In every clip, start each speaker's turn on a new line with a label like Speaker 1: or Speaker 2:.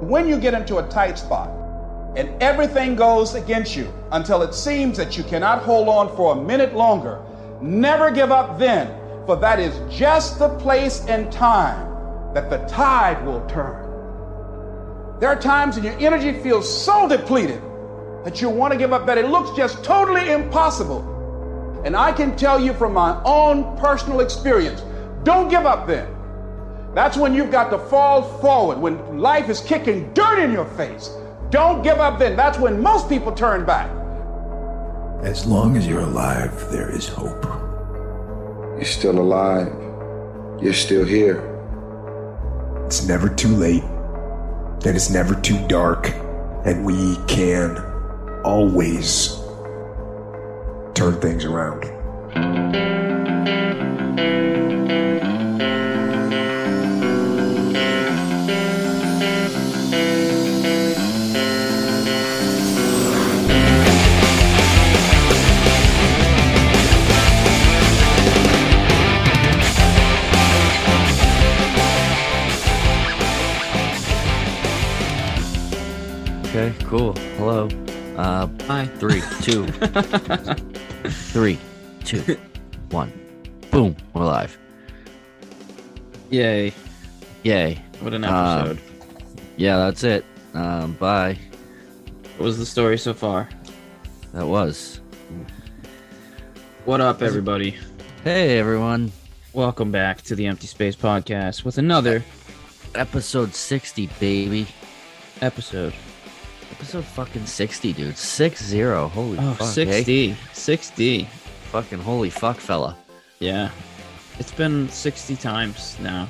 Speaker 1: When you get into a tight spot and everything goes against you until it seems that you cannot hold on for a minute longer, never give up then, for that is just the place and time that the tide will turn. There are times when your energy feels so depleted that you want to give up that it looks just totally impossible. And I can tell you from my own personal experience, don't give up then. That's when you've got to fall forward, when life is kicking dirt in your face. Don't give up then. That's when most people turn back.
Speaker 2: As long as you're alive, there is hope.
Speaker 3: You're still alive. You're still here.
Speaker 2: It's never too late, and it's never too dark, and we can always turn things around.
Speaker 4: Okay, cool. Hello. Uh,
Speaker 5: Hi.
Speaker 4: three, two, three, two, one. Boom. We're live.
Speaker 5: Yay.
Speaker 4: Yay.
Speaker 5: What an
Speaker 4: Um,
Speaker 5: episode.
Speaker 4: Yeah, that's it. Um, bye.
Speaker 5: what was the story so far?
Speaker 4: That was.
Speaker 5: What up, everybody?
Speaker 4: Hey, everyone.
Speaker 5: Welcome back to the Empty Space Podcast with another
Speaker 4: Episode 60, baby.
Speaker 5: episode.
Speaker 4: Episode fucking 60, dude. 60. Holy
Speaker 5: Oh,
Speaker 4: fuck.
Speaker 5: 6D.
Speaker 4: eh?
Speaker 5: 6D.
Speaker 4: Fucking holy fuck, fella.
Speaker 5: Yeah. It's been 60 times now.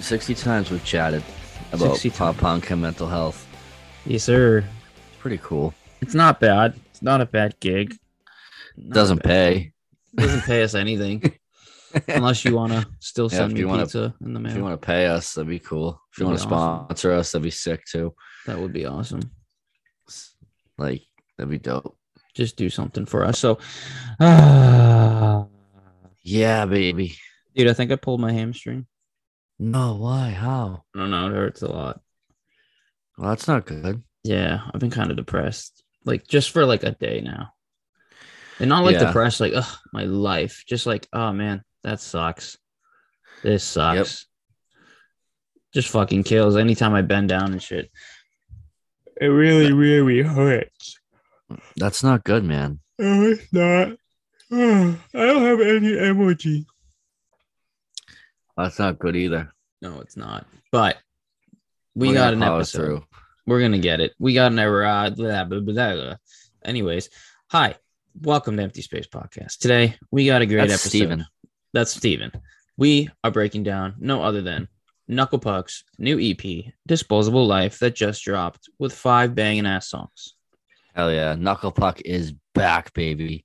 Speaker 4: 60 times we've chatted about
Speaker 5: 60
Speaker 4: pop punk and mental health.
Speaker 5: Yes, sir.
Speaker 4: It's pretty cool.
Speaker 5: It's not bad. It's not a bad gig. Not
Speaker 4: Doesn't
Speaker 5: bad.
Speaker 4: pay.
Speaker 5: Doesn't pay us anything. Unless you want to still send
Speaker 4: if
Speaker 5: me
Speaker 4: wanna-
Speaker 5: pizza in the mail.
Speaker 4: If you want to pay us, that'd be cool. If you want to
Speaker 5: awesome.
Speaker 4: sponsor us, that'd be sick too.
Speaker 5: That would be awesome.
Speaker 4: Like, that'd be dope.
Speaker 5: Just do something for us. So, ah,
Speaker 4: Yeah, baby.
Speaker 5: dude, I think I pulled my hamstring.
Speaker 4: No, why? How?
Speaker 5: I don't know. It hurts a lot.
Speaker 4: Well, that's not good.
Speaker 5: Yeah, I've been kind of depressed, like just for like a day now, and not like
Speaker 4: Yeah.
Speaker 5: depressed, like ugh, my life, just like oh man, that sucks. This sucks. Just fucking kills anytime I bend down and shit. It really, really hurts.
Speaker 4: That's not good, man.
Speaker 5: No, it's not. I don't have any energy.
Speaker 4: That's not good either.
Speaker 5: No, it's not. But we
Speaker 4: We're
Speaker 5: got an
Speaker 4: power
Speaker 5: episode. We're gonna get it. We got an error. Uh, blah, blah, blah, blah, blah. Anyways, hi, welcome to Empty Space Podcast. Today we got a great
Speaker 4: That's
Speaker 5: episode.
Speaker 4: Steven.
Speaker 5: That's Steven. We are breaking down no other than Knuckle Puck's new EP, Disposable Life, that just dropped with five banging ass songs.
Speaker 4: Hell yeah. Knuckle Puck is back, baby.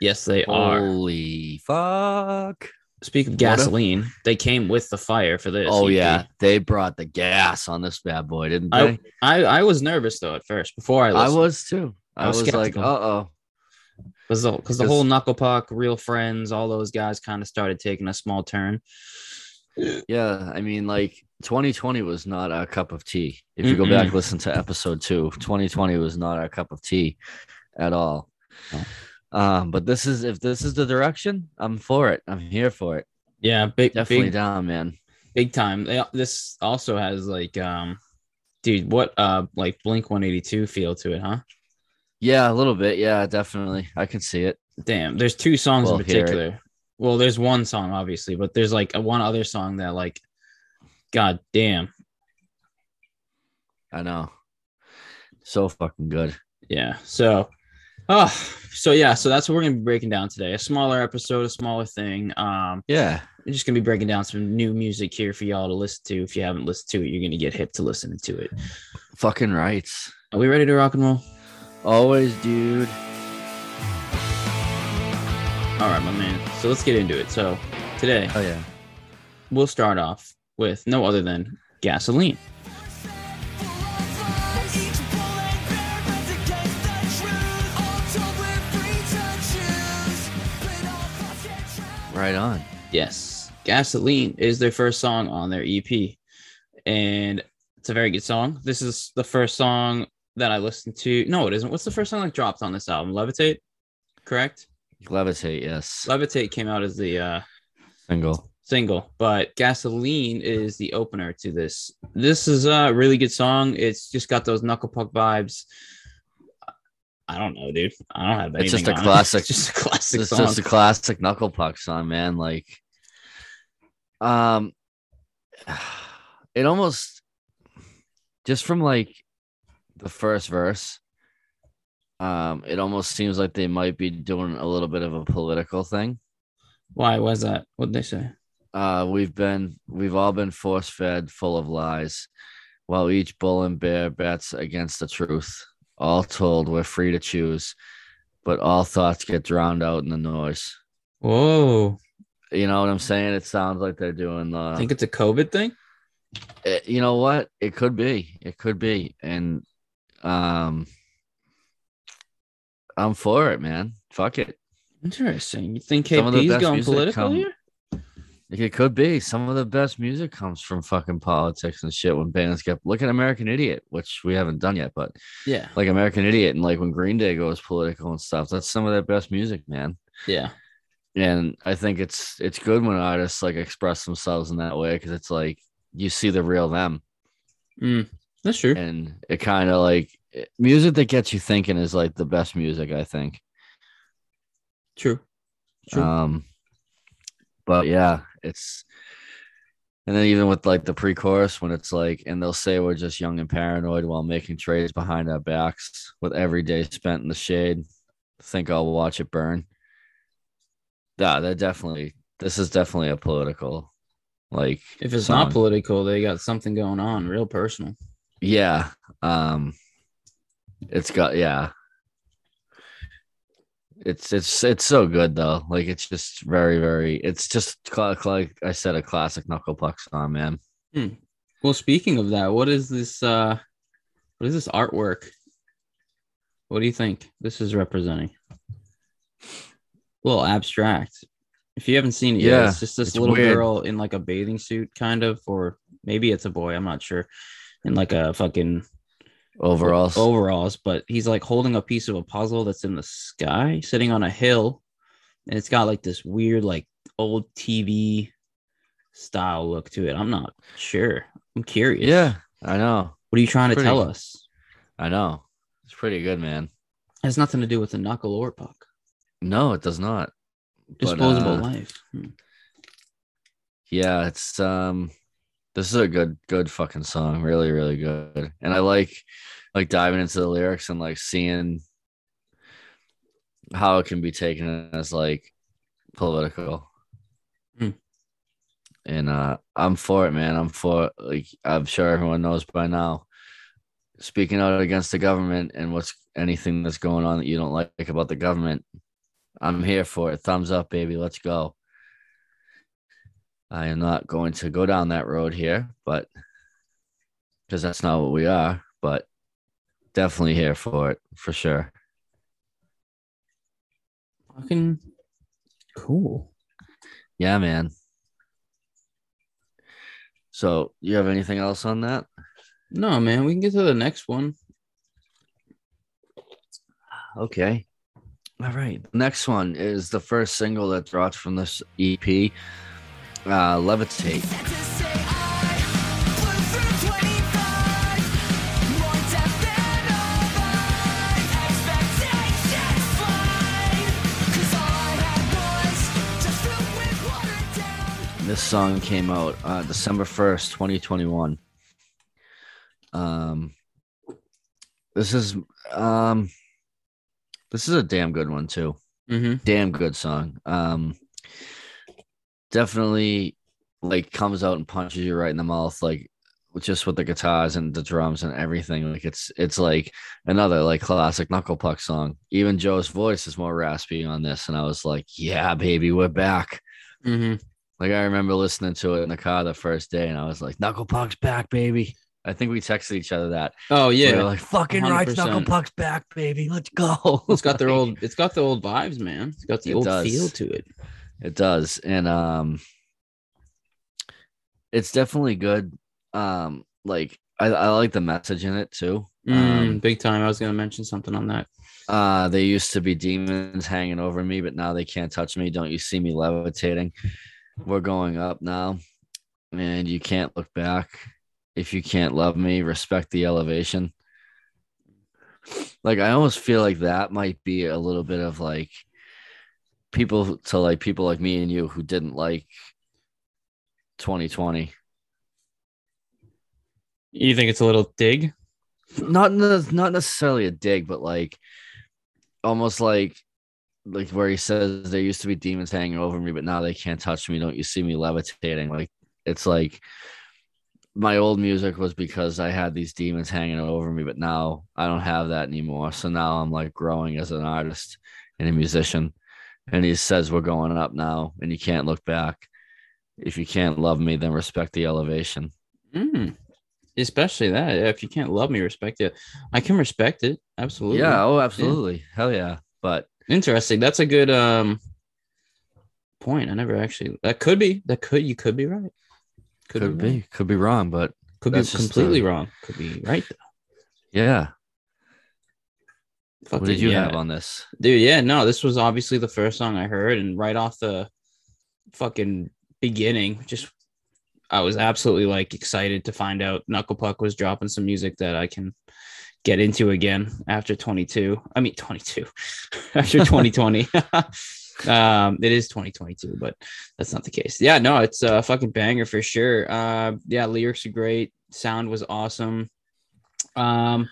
Speaker 5: Yes, they are.
Speaker 4: Holy fuck.
Speaker 5: Speak of
Speaker 4: What a-
Speaker 5: gasoline, they came with the fire for this.
Speaker 4: Oh,
Speaker 5: EP.
Speaker 4: yeah. They brought the gas on this bad boy, didn't
Speaker 5: I,
Speaker 4: they?
Speaker 5: I I was nervous though at first before I
Speaker 4: I, was too. I,
Speaker 5: I was
Speaker 4: was, like, uh oh.
Speaker 5: because the, 'cause the whole knuckle puck, real friends, all those guys kind of started taking a small turn.
Speaker 4: Yeah, I mean, like 2020 was not our cup of tea. If you go
Speaker 5: Mm-mm.
Speaker 4: back listen to episode two, 2020 was not our cup of tea at all.
Speaker 5: No.
Speaker 4: Um, but this is if this is the direction, I'm for it. I'm here for it.
Speaker 5: Yeah, big,
Speaker 4: Definitely
Speaker 5: big,
Speaker 4: down, man.
Speaker 5: big time. They, this also has like, um, dude, what, uh, like Blink One Eighty Two feel to it, huh?
Speaker 4: Yeah, a little bit. Yeah, definitely. I can see it.
Speaker 5: Damn, there's two songs
Speaker 4: Well,
Speaker 5: in particular. Well, there's one song obviously, but there's like a, one other song that like, god damn,
Speaker 4: I know. So fucking good.
Speaker 5: yeah. So, oh, so yeah, so that's what we're gonna be breaking down today. A smaller episode, a smaller thing. Um,
Speaker 4: Yeah.
Speaker 5: We're just gonna be breaking down some new music here for y'all to listen to. If you haven't listened to it, you're gonna get hip to listening to it.
Speaker 4: Fucking rights.
Speaker 5: Are we ready to rock and roll?
Speaker 4: Always, dude.
Speaker 5: All right, my man. So let's get into it. So today
Speaker 4: Oh yeah.
Speaker 5: we'll start off with no other than gasoline.
Speaker 4: Right on.
Speaker 5: Yes, gasoline is their first song on their EP, and It's a very good song. This is the first song that I listened to. No, it isn't. What's the first song that dropped on this album? Levitate, correct?
Speaker 4: Levitate, yes.
Speaker 5: Levitate came out as the uh,
Speaker 4: Single.
Speaker 5: single, but Gasoline is the opener to this. This is a really good song. It's just got those knuckle puck vibes. I don't know, dude. I don't have anything.
Speaker 4: It's just a
Speaker 5: it.
Speaker 4: classic-
Speaker 5: It's just a classic
Speaker 4: It's
Speaker 5: song.
Speaker 4: just a classic knuckle puck song, man. Like, um, it almost just from like the first verse, um, it almost seems like they might be doing a little bit of a political thing.
Speaker 5: Why was that? What'd they say?
Speaker 4: Uh, we've been we've all been force fed, full of lies, while each bull and bear bets against the truth. All told, we're free to choose, but all thoughts get drowned out in the noise.
Speaker 5: Whoa.
Speaker 4: You know what I'm saying? It sounds like they're doing the.
Speaker 5: I think it's a COVID thing.
Speaker 4: it- you know what? It could be. It could be, and um, I'm for it, man. Fuck it.
Speaker 5: Interesting. You think
Speaker 4: Some of the
Speaker 5: KP's going political
Speaker 4: come-
Speaker 5: here?
Speaker 4: It could be. Some of the best music comes from fucking politics and shit. When bands get look at American Idiot, which we haven't done yet, but
Speaker 5: Yeah.
Speaker 4: like American Idiot and like when Green Day goes political and stuff, that's some of their best music, man.
Speaker 5: Yeah.
Speaker 4: And I think it's it's good when artists like express themselves in that way because it's like you see the real them.
Speaker 5: Mm, that's true.
Speaker 4: and it kind of like music that gets you thinking is like the best music i think
Speaker 5: True. True.
Speaker 4: um but yeah it's and then even with like the pre-chorus when it's like and they'll say we're just young and paranoid while making trades behind our backs with every day spent in the shade think i'll watch it burn yeah they're definitely this is definitely a political like
Speaker 5: if it's
Speaker 4: song.
Speaker 5: not political, they got something going on, real personal.
Speaker 4: Yeah. Um it's got yeah. It's it's it's so good though. Like it's just very very. It's just like I said, a classic knuckle puck song, man.
Speaker 5: Well, speaking of that, what is this? uh What is this artwork? What do you think this is representing? A little abstract. If you haven't seen it yet,
Speaker 4: Yeah,
Speaker 5: it's just this
Speaker 4: it's
Speaker 5: little
Speaker 4: weird.
Speaker 5: girl in like a bathing suit, kind of, or maybe it's a boy. I'm not sure. In like a fucking
Speaker 4: overalls.
Speaker 5: overalls, but he's like holding a piece of a puzzle that's in the sky, sitting on a hill, and it's got like this weird, like old TV style look to it. I'm not sure. I'm curious.
Speaker 4: yeah, I know,
Speaker 5: What are you trying to tell us?
Speaker 4: I know. It's pretty good, man.
Speaker 5: It has nothing to do with the knuckle or puck.
Speaker 4: No, it does not. But,
Speaker 5: Disposable
Speaker 4: uh,
Speaker 5: life. Hmm.
Speaker 4: yeah it's um this is a good good fucking song. Really really good. And i like like diving into the lyrics and like seeing how it can be taken as like political.
Speaker 5: Hmm.
Speaker 4: and uh i'm for it man. I'm for like i'm sure everyone knows by now speaking out against the government and what's anything that's going on that you don't like about the government i'm here for it. Thumbs up baby. Let's go I am not going to go down that road here, but because that's not what we are, but definitely here for it for sure.
Speaker 5: Fucking cool.
Speaker 4: Yeah, man. So, you have anything else on that?
Speaker 5: No, man, we can get to the next one.
Speaker 4: Okay. All right. Next one is the first single that dropped from this EP, uh, Levitate. This song came out uh, December 1st, 2021. Um, this is um, this is a damn good one too.
Speaker 5: Mm-hmm.
Speaker 4: Damn good song. Um, definitely like comes out and punches you right in the mouth, like just with the guitars and the drums and everything. Like it's it's like another like classic knuckle puck song. Even Joe's voice is more raspy on this, and I was like, yeah, baby, we're back.
Speaker 5: Mm-hmm.
Speaker 4: Like I remember listening to it in the car the first day, and I was like, "Knuckle Puck's back, baby." I think we texted each other that.
Speaker 5: Oh
Speaker 4: We
Speaker 5: yeah,
Speaker 4: were like, "Fucking right,
Speaker 5: 100%.
Speaker 4: Knuckle Puck's back, baby. Let's go."
Speaker 5: it's got their old. It's got the old vibes, man. It's got the
Speaker 4: It
Speaker 5: old
Speaker 4: does.
Speaker 5: feel to it.
Speaker 4: It does, and um, it's definitely good. Um, like I, I like the message in it too.
Speaker 5: Mm,
Speaker 4: Um,
Speaker 5: big time. I was gonna mention something on that.
Speaker 4: Uh, they used to be demons hanging over me, but now they can't touch me. Don't you see me levitating? We're going up now, and you can't look back. If you can't love me, respect the elevation. Like I almost feel like that might be a little bit of like people to like people like me and you who didn't like 2020.
Speaker 5: You think it's a little dig?
Speaker 4: not not necessarily a dig, but like almost like like where he says there used to be demons hanging over me, but now they can't touch me. Don't you see me levitating? Like it's like my old music was because I had these demons hanging over me, but now I don't have that anymore. So now I'm like growing as an artist and a musician. And he says we're going up now, and you can't look back. If you can't love me, then respect the elevation.
Speaker 5: Mm. Especially that. If you can't love me, respect it. I can respect it. Absolutely.
Speaker 4: Yeah, oh, absolutely, hell yeah. But
Speaker 5: Interesting. That's a good um point. I never actually that could be. That could you could be right.
Speaker 4: could,
Speaker 5: be.
Speaker 4: be,
Speaker 5: right.
Speaker 4: could be wrong, but
Speaker 5: Could be completely
Speaker 4: uh,
Speaker 5: wrong. Could be right though.
Speaker 4: yeah.
Speaker 5: Fucking,
Speaker 4: What did you
Speaker 5: yeah.
Speaker 4: have on this?
Speaker 5: Dude, yeah, no, this was obviously the first song I heard, and right off the fucking beginning, just I was absolutely like excited to find out Knuckle Puck was dropping some music that I can get into again after 22. I mean 22 after 2020. um, it is 2022, but that's not the case. Yeah, no, it's a fucking banger for sure. Uh, yeah, lyrics are great, sound was awesome. Um,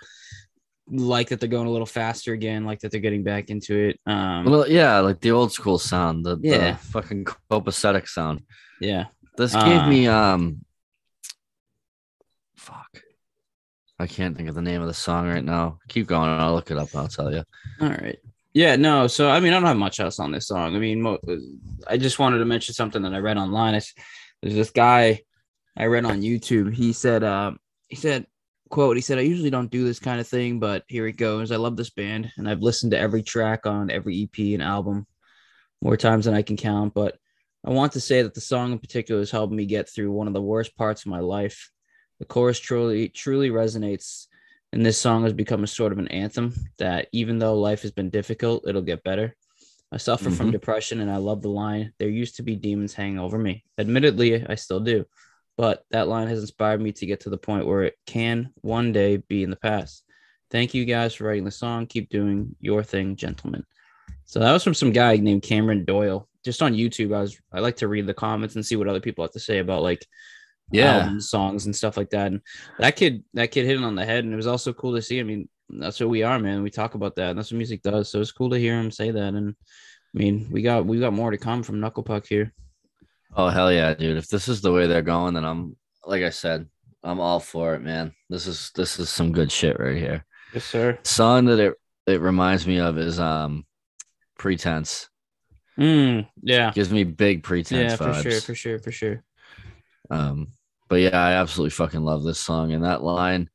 Speaker 5: like that they're going a little faster again, like that they're getting back into it. Um,
Speaker 4: Well, yeah, like the old school sound, the,
Speaker 5: Yeah.
Speaker 4: the fucking Copacetic sound.
Speaker 5: yeah,
Speaker 4: This gave
Speaker 5: Uh,
Speaker 4: me um fuck. I can't think of the name of the song right now. Keep going, I'll look it up I'll tell you.
Speaker 5: All right. Yeah, no. So I mean, I don't have much else on this song. I mean, mo- I just wanted to mention something that I read online. It's, there's this guy I read on YouTube. He said, uh, he said, quote, he said, I usually don't do this kind of thing, but here it goes. I love this band and I've listened to every track on every EP and album more times than I can count. But I want to say that the song in particular has helped me get through one of the worst parts of my life. The chorus truly, truly resonates and this song has become a sort of an anthem that even though life has been difficult, it'll get better. I suffer from
Speaker 4: Mhm.
Speaker 5: depression and I love the line, There used to be demons hanging over me. Admittedly, I still do, but that line has inspired me to get to the point where it can one day be in the past. Thank you guys for writing the song. Keep doing your thing, gentlemen. So that was from some guy named Cameron Doyle. Just on YouTube, I was I like to read the comments and see what other people have to say about like
Speaker 4: Yeah.
Speaker 5: albums, songs, and stuff like that. And that kid, that kid hit it on the head, and it was also cool to see. I mean, that's what we are, man. We talk about that, and that's what music does. So it's cool to hear him say that. And I mean, we got we got more to come from Knuckle Puck here.
Speaker 4: Oh hell yeah, dude. If this is the way they're going, then I'm like I said, I'm all for it, man. This is this is some good shit right here.
Speaker 5: Yes, sir.
Speaker 4: Song that it it reminds me of is um pretense.
Speaker 5: Mm, yeah,
Speaker 4: Gives me big pretense
Speaker 5: yeah, for
Speaker 4: vibes.
Speaker 5: sure, for sure, for sure.
Speaker 4: Um, but yeah, I absolutely fucking love this song. And that line,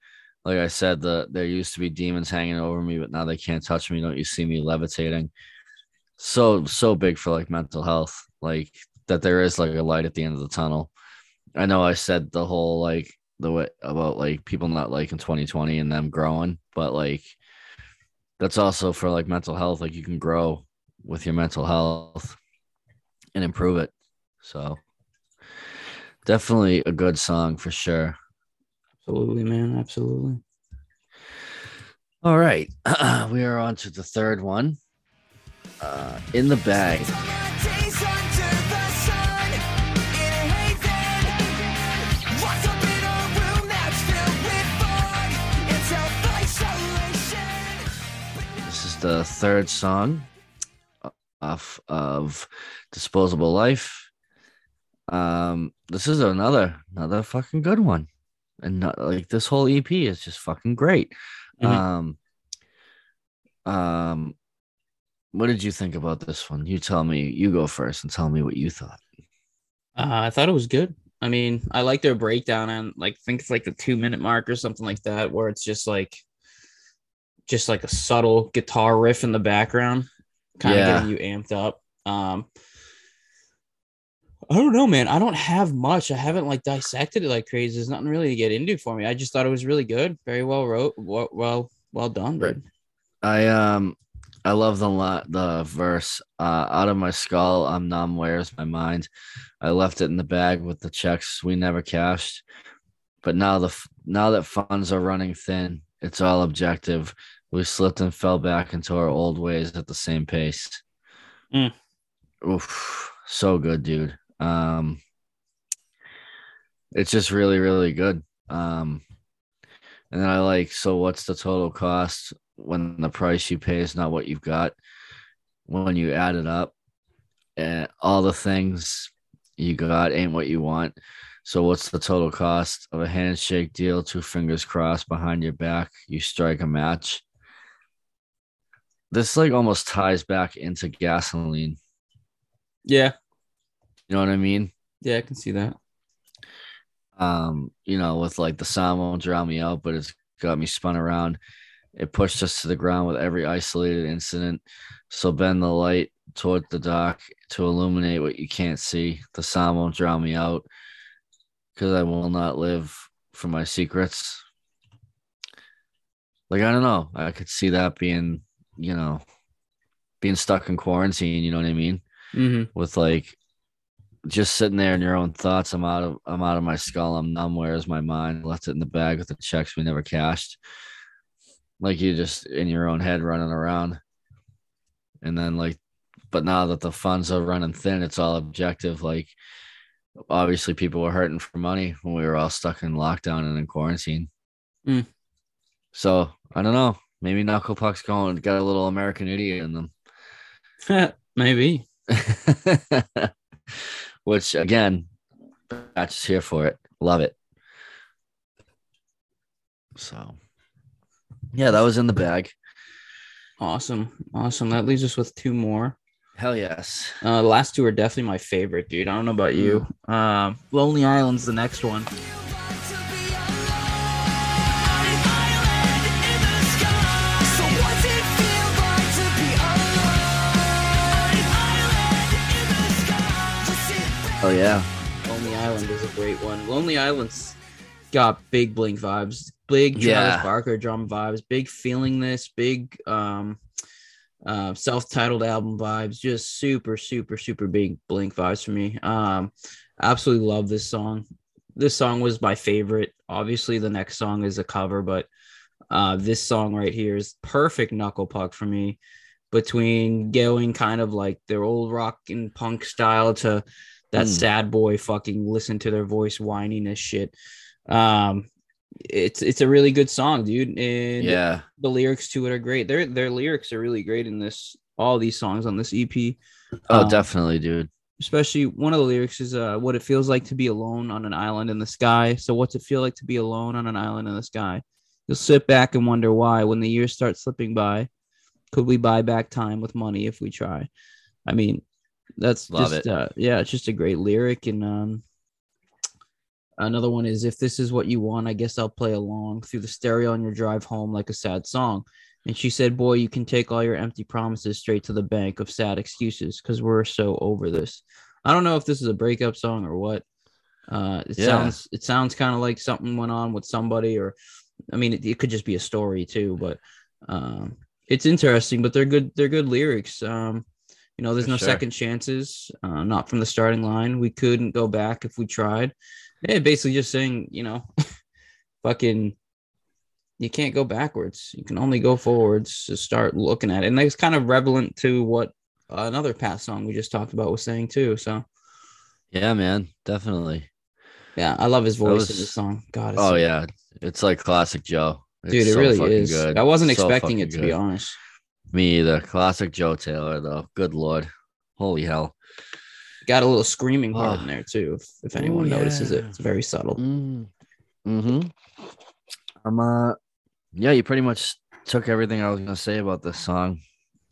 Speaker 4: like I said, the there used to be demons hanging over me, but now they can't touch me. Don't you see me levitating? So so big for like mental health, like that there is like a light at the end of the tunnel. I know I said the whole like the way about like people not liking 2020 and them growing, but like that's also for like mental health. Like you can grow with your mental health and improve it. So definitely a good song for sure.
Speaker 5: Absolutely, man. Absolutely.
Speaker 4: All right, we are on to the third one. Uh, in the bag.
Speaker 6: The
Speaker 4: third song off of Disposable Life. Um, this is another another fucking good one, and not, like this whole EP is just fucking great.
Speaker 5: Mhm.
Speaker 4: Um, um, what did you think about this one? You tell me. You go first and tell me what you thought.
Speaker 5: Uh, I thought it was good. I mean, I like their breakdown and like think it's like the two minute mark or something like that, where it's just like just like a subtle guitar riff in the background, kind of getting you amped up. Um I don't know, man. I don't have much. I haven't like dissected it like crazy. There's nothing really to get into for me. I just thought it was really good, very well wrote, well, well, well done.
Speaker 4: Right.
Speaker 5: dude.
Speaker 4: I um I love the la- the verse. Uh, out of my skull, I'm numb. Where's my mind? I left it in the bag with the checks we never cashed. But now the now that funds are running thin, it's all objective. We slipped and fell back into our old ways at the same pace.
Speaker 5: Mm.
Speaker 4: Oof, so good, dude. Um, it's just really, really good. Um, and then I like, so what's the total cost when the price you pay is not what you've got? When you add it up, and all the things you got ain't what you want. So what's the total cost of a handshake deal? Two fingers crossed behind your back, you strike a match. This like almost ties back into gasoline.
Speaker 5: Yeah,
Speaker 4: You know what I mean?
Speaker 5: yeah, I can see that.
Speaker 4: um, you know, with like the sound won't drown me out, but it's got me spun around. It pushed us to the ground with every isolated incident. So bend the light toward the dock to illuminate what you can't see. The sound won't drown me out because I will not live for my secrets. Like I don't know, I could see that being, you know, being stuck in quarantine. You know what I mean?
Speaker 5: Mm-hmm.
Speaker 4: with like just sitting there in your own thoughts. I'm out of I'm out of my skull. I'm numb. Where's my mind? Left it in the bag with the checks we never cashed. Like you just in your own head running around. And then like, but now that the funds are running thin, it's all objective. Like obviously people were hurting for money when we were all stuck in lockdown and in quarantine.
Speaker 5: Mm.
Speaker 4: So I don't know. Maybe Knuckle Puck's going got a little American idiot in them.
Speaker 5: Maybe.
Speaker 4: Which again, is here for it. Love it. So yeah, that was in the bag.
Speaker 5: Awesome. Awesome. That leaves us with two more.
Speaker 4: Hell yes.
Speaker 5: Uh, the last two are definitely my favorite, dude. I don't know about you. Um, Lonely Island's the next one.
Speaker 4: Oh yeah.
Speaker 5: Lonely Island is a great one. Lonely Island's got big Blink vibes, big Travis
Speaker 4: Yeah.
Speaker 5: Barker drum vibes, big feeling this, big um, uh, self-titled album vibes. Just super, super, super big Blink vibes for me. Um, absolutely love this song. This song was my favorite. Obviously, the next song is a cover, but uh, this song right here is perfect knuckle puck for me. Between going kind of like their old rock and punk style to that
Speaker 4: Mm.
Speaker 5: sad boy fucking listen to their voice whining as shit. Um, it's it's a really good song, dude, and
Speaker 4: Yeah.
Speaker 5: the lyrics to it are great. Their their lyrics are really great in this. All these songs on this EP,
Speaker 4: Oh,
Speaker 5: Um,
Speaker 4: definitely, dude.
Speaker 5: especially one of the lyrics is uh, what it feels like to be alone on an island in the sky. So, what's it feel like to be alone on an island in the sky? You'll sit back and wonder why, when the years start slipping by, could we buy back time with money if we try? I mean, that's
Speaker 4: Love
Speaker 5: just
Speaker 4: it.
Speaker 5: Uh, yeah, it's just a great lyric. And um, another one is if this is what you want, I guess I'll play along through the stereo on your drive home like a sad song. And she said, Boy, you can take all your empty promises straight to the bank of sad excuses because we're so over this. I don't know if this is a breakup song or what. Uh, it
Speaker 4: Yeah.
Speaker 5: sounds it sounds kind of like something went on with somebody, or I mean, it, it could just be a story too. But um, it's interesting. But they're good. They're good lyrics. Um, you know, there's
Speaker 4: For
Speaker 5: no
Speaker 4: sure.
Speaker 5: second chances. Uh, not from the starting line. We couldn't go back if we tried. Yeah, basically just saying, you know, fucking you can't go backwards. You can only go forwards to start looking at it. And that's kind of relevant to what another past song we just talked about was saying too. So
Speaker 4: Yeah, man. Definitely.
Speaker 5: yeah, I love his voice in
Speaker 4: was-
Speaker 5: this song. God,
Speaker 4: Oh
Speaker 5: so-
Speaker 4: yeah. It's like classic Joe. It's
Speaker 5: dude, it
Speaker 4: so
Speaker 5: really is.
Speaker 4: good.
Speaker 5: I wasn't
Speaker 4: So
Speaker 5: expecting it to be honest.
Speaker 4: Me either. Classic Joe Taylor, though. Good lord. Holy hell.
Speaker 5: Got a little screaming part
Speaker 4: Oh.
Speaker 5: in there too. If, if anyone
Speaker 4: Oh,
Speaker 5: notices it, it's very subtle.
Speaker 4: Mm. Hmm. I'm uh. Yeah, you pretty much took everything I was gonna say about this song,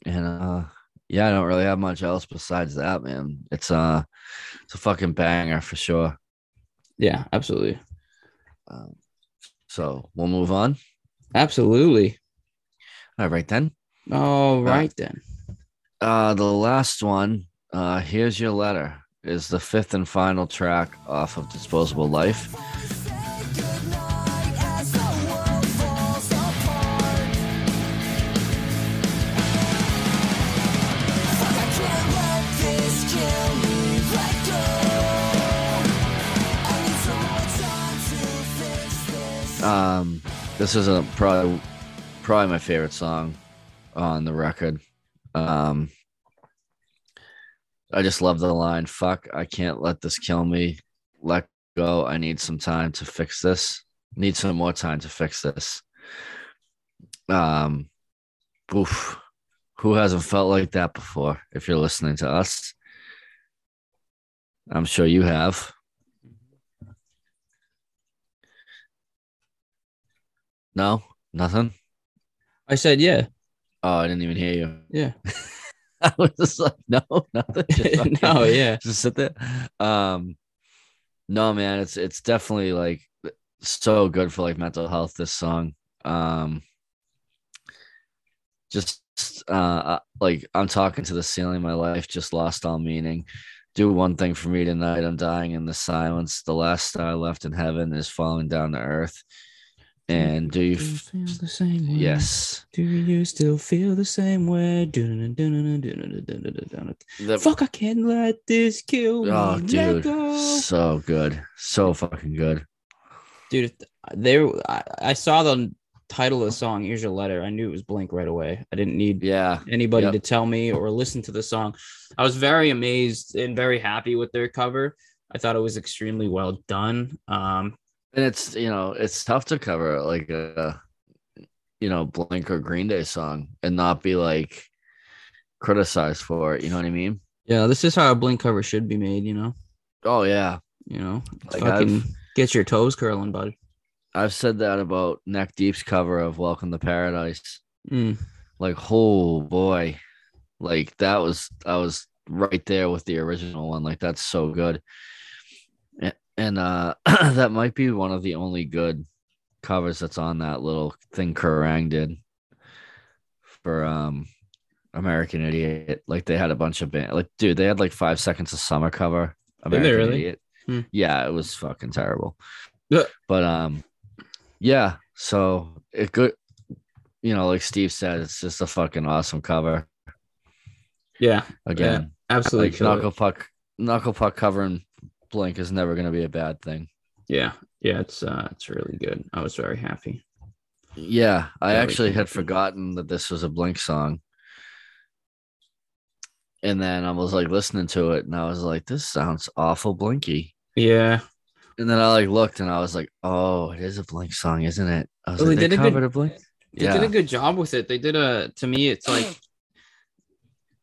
Speaker 4: and uh, yeah, I don't really have much else besides that, man. It's uh, it's a fucking banger for sure.
Speaker 5: Yeah, absolutely,
Speaker 4: Um, so we'll move on.
Speaker 5: absolutely.
Speaker 4: All right then.
Speaker 5: All right then.
Speaker 4: Uh, the last one. Uh, Here's Your Letter is the fifth and final track off of Disposable Life. Um, this is a probably probably my favorite song on the record. Um, I just love the line "Fuck, I can't let this kill me. Let go. I need some time to fix this. Need some more time to fix this." Um, oof. Who hasn't felt like that before? If you're listening to us, I'm sure you have. No, nothing.
Speaker 5: I said, yeah,
Speaker 4: Oh, I didn't even hear you.
Speaker 5: yeah.
Speaker 4: I was just like, no, nothing. Just
Speaker 5: no, yeah.
Speaker 4: just sit there. Um, no, man, it's it's definitely like so good for like mental health. This song, um, just uh, uh, like I'm talking to the ceiling. My life just lost all meaning. Do one thing for me tonight. I'm dying in the silence. The last star left in heaven is falling down to earth. And do you
Speaker 5: feel the same way?
Speaker 4: Yes.
Speaker 5: Do you still feel the same way?
Speaker 4: The...
Speaker 5: Fuck, I can't let this kill me.
Speaker 4: Oh, dude. So good. So fucking good.
Speaker 5: Dude, they I, I saw the title of the song, Here's Your Letter. I knew it was Blink right away. I didn't need
Speaker 4: yeah
Speaker 5: anybody
Speaker 4: yep.
Speaker 5: to tell me or listen to the song. I was very amazed and very happy with their cover. I thought it was extremely well done. Um,
Speaker 4: and it's you know it's tough to cover like a you know Blink or Green Day song and not be like criticized for it. You know what I mean?
Speaker 5: yeah this is how a blink cover should be made you know
Speaker 4: Oh yeah,
Speaker 5: you know
Speaker 4: Like,
Speaker 5: fucking
Speaker 4: I've-
Speaker 5: get your toes curling bud
Speaker 4: I've said that about Neck Deep's cover of Welcome to Paradise.
Speaker 5: Mm.
Speaker 4: Like, oh boy, like that was I was right there with the original one. Like that's so good. And uh that might be one of the only good covers that's on that little thing Kerrang did for um American Idiot. Like they had a bunch of band like dude, they had like five seconds of summer cover.
Speaker 5: they
Speaker 4: American
Speaker 5: really?
Speaker 4: Idiot.
Speaker 5: Hmm.
Speaker 4: Yeah, it was fucking terrible.
Speaker 5: Yeah.
Speaker 4: But um yeah, so it good you know, like Steve said, it's just a fucking awesome cover.
Speaker 5: yeah
Speaker 4: Again,
Speaker 5: absolutely
Speaker 4: like knuckle puck, knuckle puck covering Blink is never going to be a bad thing.
Speaker 5: yeah yeah it's uh it's really good i was very happy
Speaker 4: Yeah, I
Speaker 5: Very
Speaker 4: actually had forgotten that this was a Blink song, and then I was like listening to it, and I was like, "This sounds awful Blinky."
Speaker 5: yeah
Speaker 4: And then I like looked, and I was like, "Oh, it is a Blink song, isn't it?" I was
Speaker 5: Well,
Speaker 4: like,
Speaker 5: they
Speaker 4: "They,
Speaker 5: did a good-
Speaker 4: covered a Blink."
Speaker 5: They
Speaker 4: Yeah,
Speaker 5: did a good job with it. They did a to me, it's like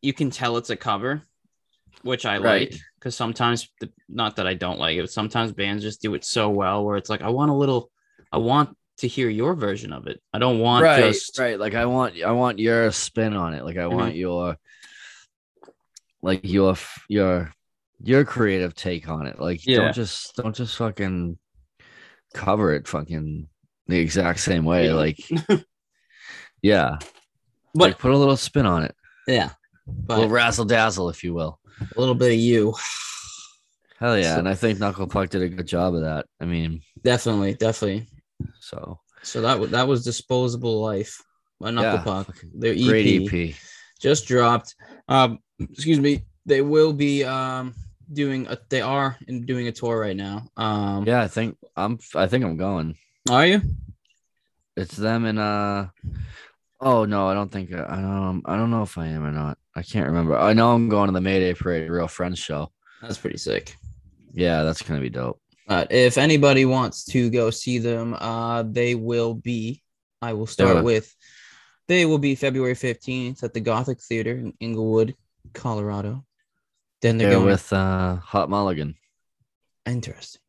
Speaker 5: you can tell it's a cover, which I
Speaker 4: Right.
Speaker 5: like because sometimes the, not that I don't like it, but sometimes bands just do it so well where it's like I want a little, I want to hear your version of it. I don't want
Speaker 4: right,
Speaker 5: just
Speaker 4: right. Like I want, I want your spin on it. Like I
Speaker 5: Mhm.
Speaker 4: want your, like your, your, your creative take on it. Like
Speaker 5: Yeah.
Speaker 4: don't just, don't just fucking cover it fucking the exact same way. Like, yeah,
Speaker 5: but
Speaker 4: like put a little spin on it,
Speaker 5: yeah,
Speaker 4: a
Speaker 5: but
Speaker 4: little razzle dazzle, if you will.
Speaker 5: a little bit of you,
Speaker 4: Hell yeah,
Speaker 5: So-
Speaker 4: and I think Knuckle Puck did a good job of that. I mean,
Speaker 5: definitely, definitely.
Speaker 4: so
Speaker 5: So that was that was disposable life by Knuckle
Speaker 4: Yeah,
Speaker 5: Puck. Their EP,
Speaker 4: great EP.
Speaker 5: just dropped. Um, excuse me. They will be um doing a. They are in doing a tour right now. Um,
Speaker 4: Yeah, I think I'm. I think I'm going.
Speaker 5: Are you?
Speaker 4: It's them and uh. Oh no, I don't think I don't. I don't know if I am or not. I can't remember. I know I'm going to the Mayday Parade Real Friends show.
Speaker 5: That's pretty sick.
Speaker 4: Yeah, that's gonna be dope.
Speaker 5: But if anybody wants to go see them, uh, they will be. I will start
Speaker 4: Yeah.
Speaker 5: with. They will be February fifteenth at the Gothic Theater in Englewood, Colorado. Then they're
Speaker 4: They're
Speaker 5: going
Speaker 4: with uh Hot Mulligan.
Speaker 5: Interesting.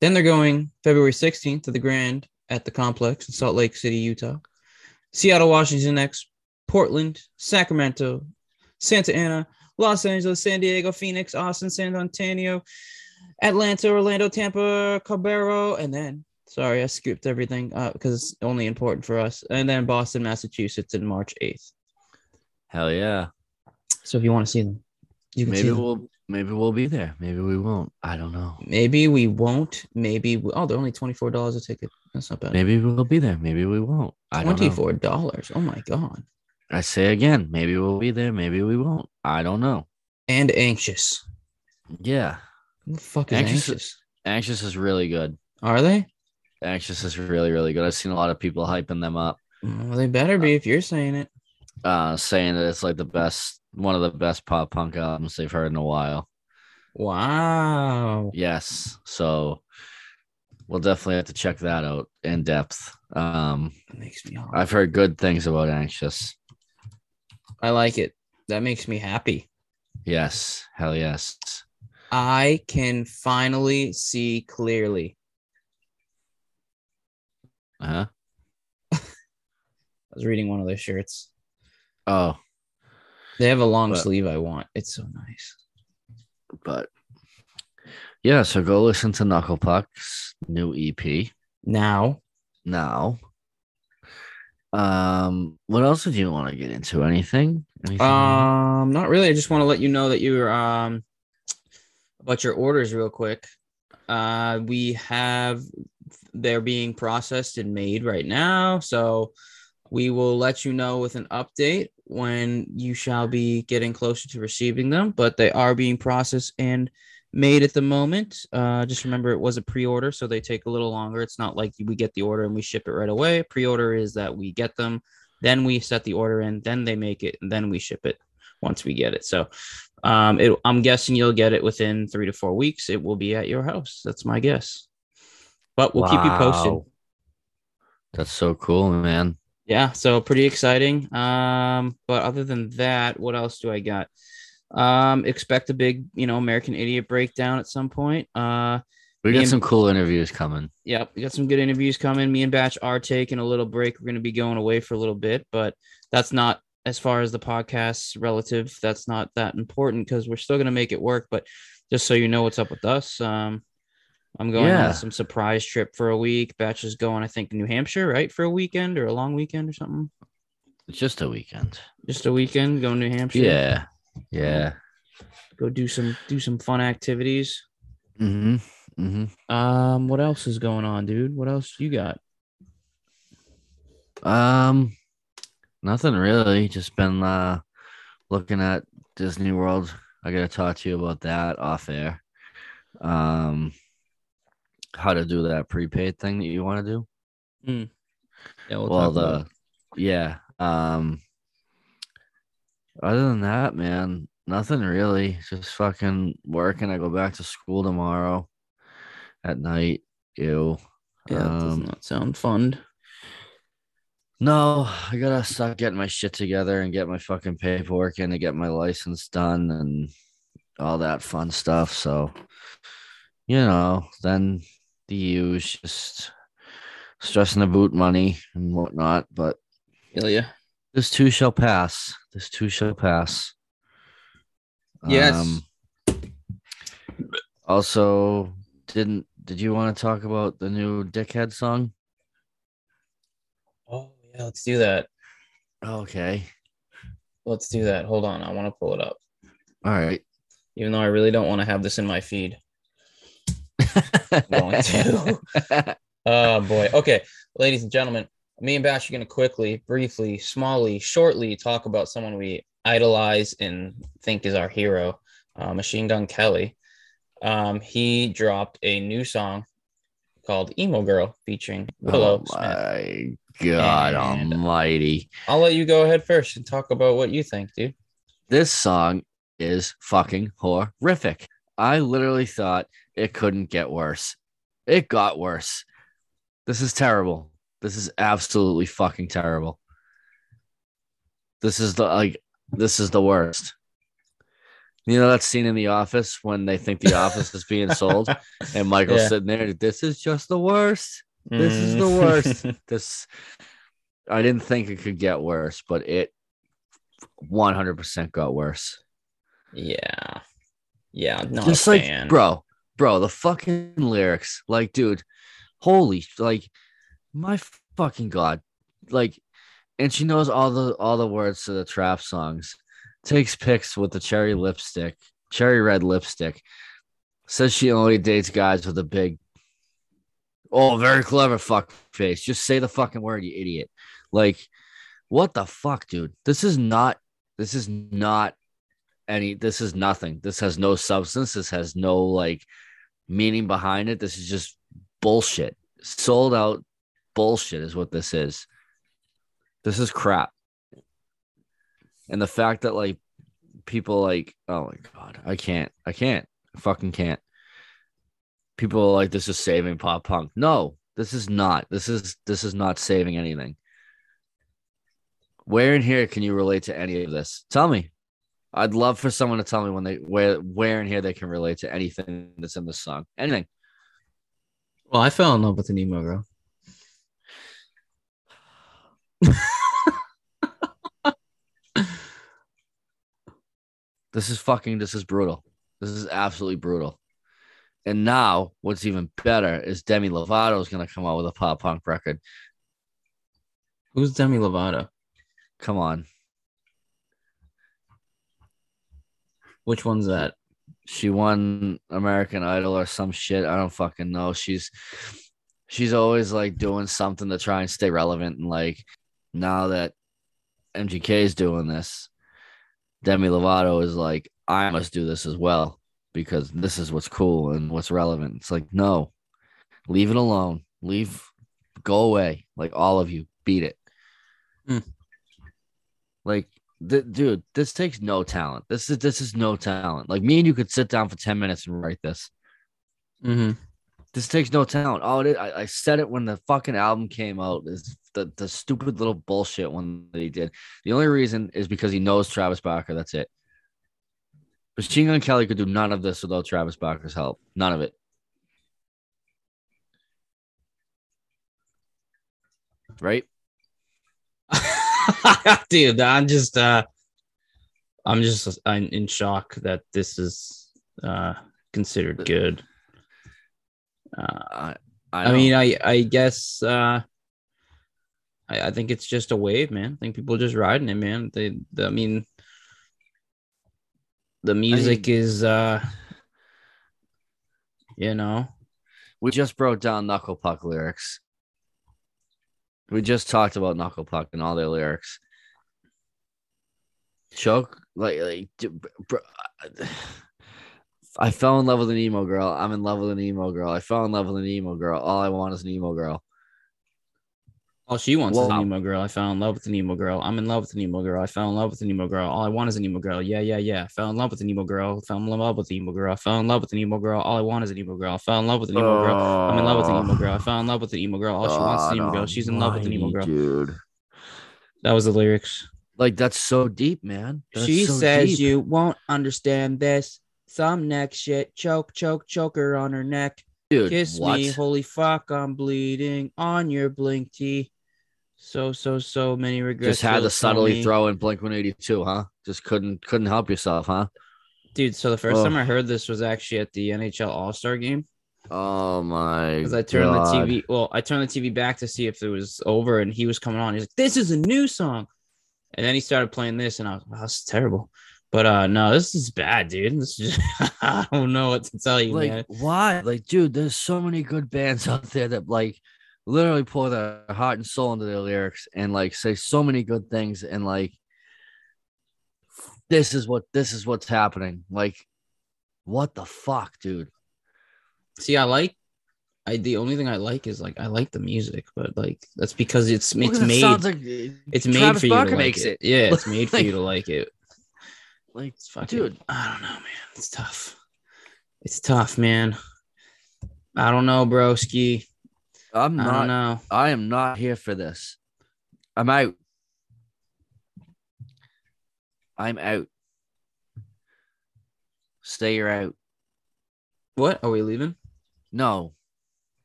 Speaker 5: Then they're going February 16th to the Grand at the complex in Salt Lake City, Utah. Seattle, Washington next, Portland, Sacramento, Santa Ana, Los Angeles, San Diego, Phoenix, Austin, San Antonio, Atlanta, Orlando, Tampa, Cabarro, and then sorry, I scooped everything uh, up because it's only important for us. And then Boston, Massachusetts in March 8th.
Speaker 4: Hell yeah.
Speaker 5: So if you want to see them, you can
Speaker 4: Maybe
Speaker 5: them.
Speaker 4: we'll maybe we'll be there. Maybe we won't. I don't know.
Speaker 5: Maybe we won't. Maybe we, oh, they're only twenty four dollars a ticket. That's not bad.
Speaker 4: Maybe we'll be there. Maybe we won't. I don't
Speaker 5: Twenty
Speaker 4: know.
Speaker 5: four dollars. Oh my god.
Speaker 4: I say again, maybe we'll be there. Maybe we won't. I don't know.
Speaker 5: And anxious.
Speaker 4: Yeah.
Speaker 5: Who the fuck is
Speaker 4: Anxious-
Speaker 5: anxious?
Speaker 4: Anxious is really good.
Speaker 5: Are they?
Speaker 4: Anxious is really, really good. I've seen a lot of people hyping them up,
Speaker 5: Well, they better be if you're saying it.
Speaker 4: uh, saying that it's like the best, one of the best pop punk albums they've heard in a while.
Speaker 5: Wow.
Speaker 4: Yes. So we'll definitely have to check that out in depth. Um,
Speaker 5: makes me hard.
Speaker 4: I've heard good things about Anxious.
Speaker 5: I like it. That makes me happy.
Speaker 4: Yes. Hell yes.
Speaker 5: I can finally see clearly.
Speaker 4: Uh huh.
Speaker 5: I was reading one of their shirts.
Speaker 4: Oh,
Speaker 5: They have a long
Speaker 4: But-
Speaker 5: sleeve I want. It's so nice.
Speaker 4: but yeah. So go listen to Knuckle Puck's new EP
Speaker 5: Now,
Speaker 4: now. Um, what else did you want to get into? Anything? Anything?
Speaker 5: um, not really. I just want to let you know that you're um about your orders real quick. Uh, we have they're being processed and made right now, so we will let you know with an update when you shall be getting closer to receiving them. But they are being processed and made at the moment. Uh, just remember it was a pre-order, so they take a little longer. It's not like we get the order and we ship it right away. Pre-order is that we get them, then we set the order in, then they make it, and then we ship it once we get it. So um, it, I'm guessing you'll get it within three to four weeks. It will be at your house. That's my guess. But we'll keep you posted.
Speaker 4: That's so cool, man.
Speaker 5: Yeah, so pretty exciting. Um, but other than that, what else do I got? Um, expect a big, you know, American Idiot breakdown at some point. Uh,
Speaker 4: We got
Speaker 5: and-
Speaker 4: some cool interviews coming.
Speaker 5: Yep, we got some good interviews coming. Me and Batch are taking a little break. We're going to be going away for a little bit, but that's not as far as the podcast relative. That's not that important because we're still going to make it work. But just so you know what's up with us, um, I'm going
Speaker 4: Yeah.
Speaker 5: on some surprise trip for a week. Batch is going, I think, New Hampshire, right, for a weekend or a long weekend or something.
Speaker 4: It's just a weekend.
Speaker 5: Just a weekend, going to New Hampshire.
Speaker 4: Yeah. Yeah.
Speaker 5: go do some do some fun activities.
Speaker 4: Mm-hmm. Mm-hmm.
Speaker 5: Um, what else is going on, dude? What else you got?
Speaker 4: Um, nothing really. Just been uh looking at Disney World. I gotta talk to you about that off air. Um, how to do that prepaid thing that you want to do?
Speaker 5: Yeah, we'll,
Speaker 4: well, the yeah. Um, other than that, man, nothing really. Just fucking working. I go back to school tomorrow at night. Ew.
Speaker 5: yeah, that does
Speaker 4: um,
Speaker 5: not sound fun.
Speaker 4: No, I gotta start getting my shit together and get my fucking paperwork in to get my license done and all that fun stuff. So, you know, then the use just stressing the boot money and whatnot. But
Speaker 5: yeah.
Speaker 4: This too shall pass. This too shall pass.
Speaker 5: Yes.
Speaker 4: Um, also, didn't did you want to talk about the new Dickhead song?
Speaker 5: Oh yeah, let's do that.
Speaker 4: Okay.
Speaker 5: Let's do that. Hold on, I want to pull it up.
Speaker 4: All right.
Speaker 5: Even though I really don't want to have this in my feed. going to. Oh boy. Okay, ladies and gentlemen, me and Bash are going to quickly, briefly, smallly, shortly talk about someone we idolize and think is our hero, uh, Machine Gun Kelly. Um, he dropped a new song called "Emo Girl" featuring Willow
Speaker 4: oh
Speaker 5: Smith.
Speaker 4: my god
Speaker 5: And-
Speaker 4: almighty.
Speaker 5: I'll let you go ahead first and talk about what you think, dude.
Speaker 4: This song is fucking horrific. I literally thought it couldn't get worse. It got worse. This is terrible. This is absolutely fucking terrible. This is the like this is the worst. You know that scene in the office when they think the office is being sold and Michael's
Speaker 5: Yeah.
Speaker 4: sitting there, this is just the worst. This is the worst. this I didn't think it could get worse, but it 100% got worse.
Speaker 5: yeah, yeah, not
Speaker 4: Just like, bro, bro, the fucking lyrics, like, dude, holy, like, my fucking god, like, and she knows all the all the words to the trap songs. Takes pics with the cherry lipstick, cherry red lipstick. Says she only dates guys with a big, oh, very clever fuck face. Just say the fucking word, you idiot. Like, what the fuck, dude? This is not, this is not any, this is nothing. This has no substance. This has no like meaning behind it. This is just bullshit. Sold out bullshit is what this is. This is crap. And the fact that like people like, oh my god, I can't, I can't, I fucking can't. People like, this is saving pop punk. No, this is not. This is this is not saving anything. Where in here can you relate to any of this? Tell me. I'd love for someone to tell me when they where where in here they can relate to anything that's in this song. Anything.
Speaker 5: Well, I fell in love with an emo girl.
Speaker 4: This is fucking this is brutal. This is absolutely brutal. And now what's even better is Demi Lovato is gonna come out with a pop punk record.
Speaker 5: Who's Demi Lovato?
Speaker 4: Come on.
Speaker 5: Which one's that?
Speaker 4: She won American Idol or some shit. I don't fucking know. She's she's always like doing something to try and stay relevant. And like now that MGK is doing this, Demi Lovato is like, I must do this as well because this is what's cool and what's relevant. It's like, no, leave it alone. Leave, go away. Like all of you, beat it.
Speaker 5: Hmm.
Speaker 4: Like, th- dude, this takes no talent. This is this is no talent. Like me and you could sit down for ten minutes and write this.
Speaker 5: Mm-hmm.
Speaker 4: This takes no talent. Oh, it, I, I said it when the fucking album came out. Is the the stupid little bullshit one that he did. The only reason is because he knows Travis Barker. That's it. Machine Gun Kelly could do none of this without Travis Barker's help. None of it. Right?
Speaker 5: Dude, I'm just uh I'm just I'm in shock that this is uh considered good. Uh,
Speaker 4: I I,
Speaker 5: I mean, I I guess uh I, I think it's just a wave, man. I think people are just riding it, man. They, the, I mean, the music is uh you know,
Speaker 4: we just broke down Knuckle Puck lyrics. We just talked about Knuckle Puck and all their lyrics. Choke like like d- br- I fell in love with an emo girl. I'm in love with an emo girl. I fell in love with an emo girl. All I want is an emo girl.
Speaker 5: all she wants is an emo girl. I fell in love with an emo girl. I'm in love with an emo girl. I fell in love with an emo girl. All I want is an emo girl. Yeah, yeah, yeah. I fell in love with an emo girl. Fell in love with an emo girl. I fell in love with an emo girl. All I want is an emo girl. I fell in love with an emo girl. I'm in love with an emo girl. I fell in love with an emo girl. All she wants is an emo girl. She's in love with an emo girl.
Speaker 4: dude.
Speaker 5: That was the lyrics.
Speaker 4: Like that's so deep, man. That's
Speaker 5: she
Speaker 4: so
Speaker 5: says
Speaker 4: deep.
Speaker 5: you won't understand this. Some neck shit. Choke, choke, choker on her neck.
Speaker 4: dude.
Speaker 5: Kiss
Speaker 4: what?
Speaker 5: me. Holy fuck, I'm bleeding on your blink tee. So, so, so many regrets.
Speaker 4: Just had to subtly throw in Blink 182, huh? Just couldn't couldn't help yourself, huh?
Speaker 5: Dude, so the first
Speaker 4: Ugh.
Speaker 5: time I heard this was actually at the NHL All Star game
Speaker 4: Oh my
Speaker 5: because I turned
Speaker 4: God.
Speaker 5: the TV. Well, I turned the TV back to see if it was over, and he was coming on. He's like, "This is a new song," and then he started playing this, and I was, "Wow, this is terrible." But uh, no, this is bad, dude. This is just, I don't know what to tell you,
Speaker 4: like
Speaker 5: man.
Speaker 4: why like dude there's so many good bands out there that like literally pour their heart and soul into their lyrics and like say so many good things and like this is what this is what's happening like what the fuck dude
Speaker 5: See, I like. I the only thing I like is like I like the music, but like that's because it's it's made
Speaker 4: like
Speaker 5: it's made
Speaker 4: Travis
Speaker 5: for you
Speaker 4: Barker
Speaker 5: to like
Speaker 4: makes
Speaker 5: it.
Speaker 4: it.
Speaker 5: Yeah, it's made for
Speaker 4: Like-
Speaker 5: you to like it.
Speaker 4: Like dude
Speaker 5: I don't know, man. It's tough. It's tough, man. I don't know, broski.
Speaker 4: i'm
Speaker 5: I
Speaker 4: not
Speaker 5: don't know.
Speaker 4: i am not here for this i'm out i'm out stay you're out
Speaker 5: What are we leaving?
Speaker 4: no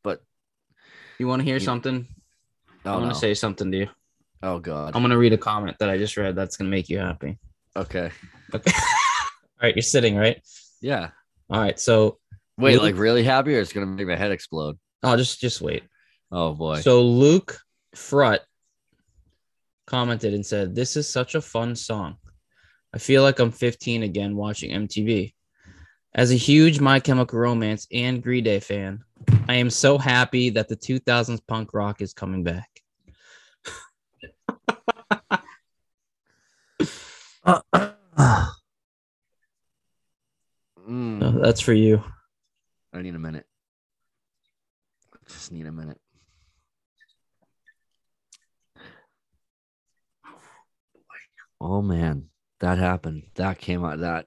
Speaker 4: but
Speaker 5: You want to hear
Speaker 4: You-
Speaker 5: something? I
Speaker 4: oh,
Speaker 5: want
Speaker 4: no.
Speaker 5: to say something to you.
Speaker 4: oh god
Speaker 5: I'm gonna read a comment that I just read. That's gonna make you happy.
Speaker 4: okay
Speaker 5: Okay. All right, you're sitting right.
Speaker 4: yeah
Speaker 5: All right, so
Speaker 4: Wait,
Speaker 5: Luke-
Speaker 4: like really happy, or it's gonna make my head explode?
Speaker 5: oh, just just wait.
Speaker 4: Oh boy.
Speaker 5: So Luke Frut commented and said, "This is such a fun song. I feel like I'm 15 again watching MTV. As a huge My Chemical Romance and Green Day fan, I am so happy that the 2000s punk rock is coming back.
Speaker 4: Mm,
Speaker 5: So that's for you.
Speaker 4: I need a minute. I just need a minute. Oh man, that happened. That came out. That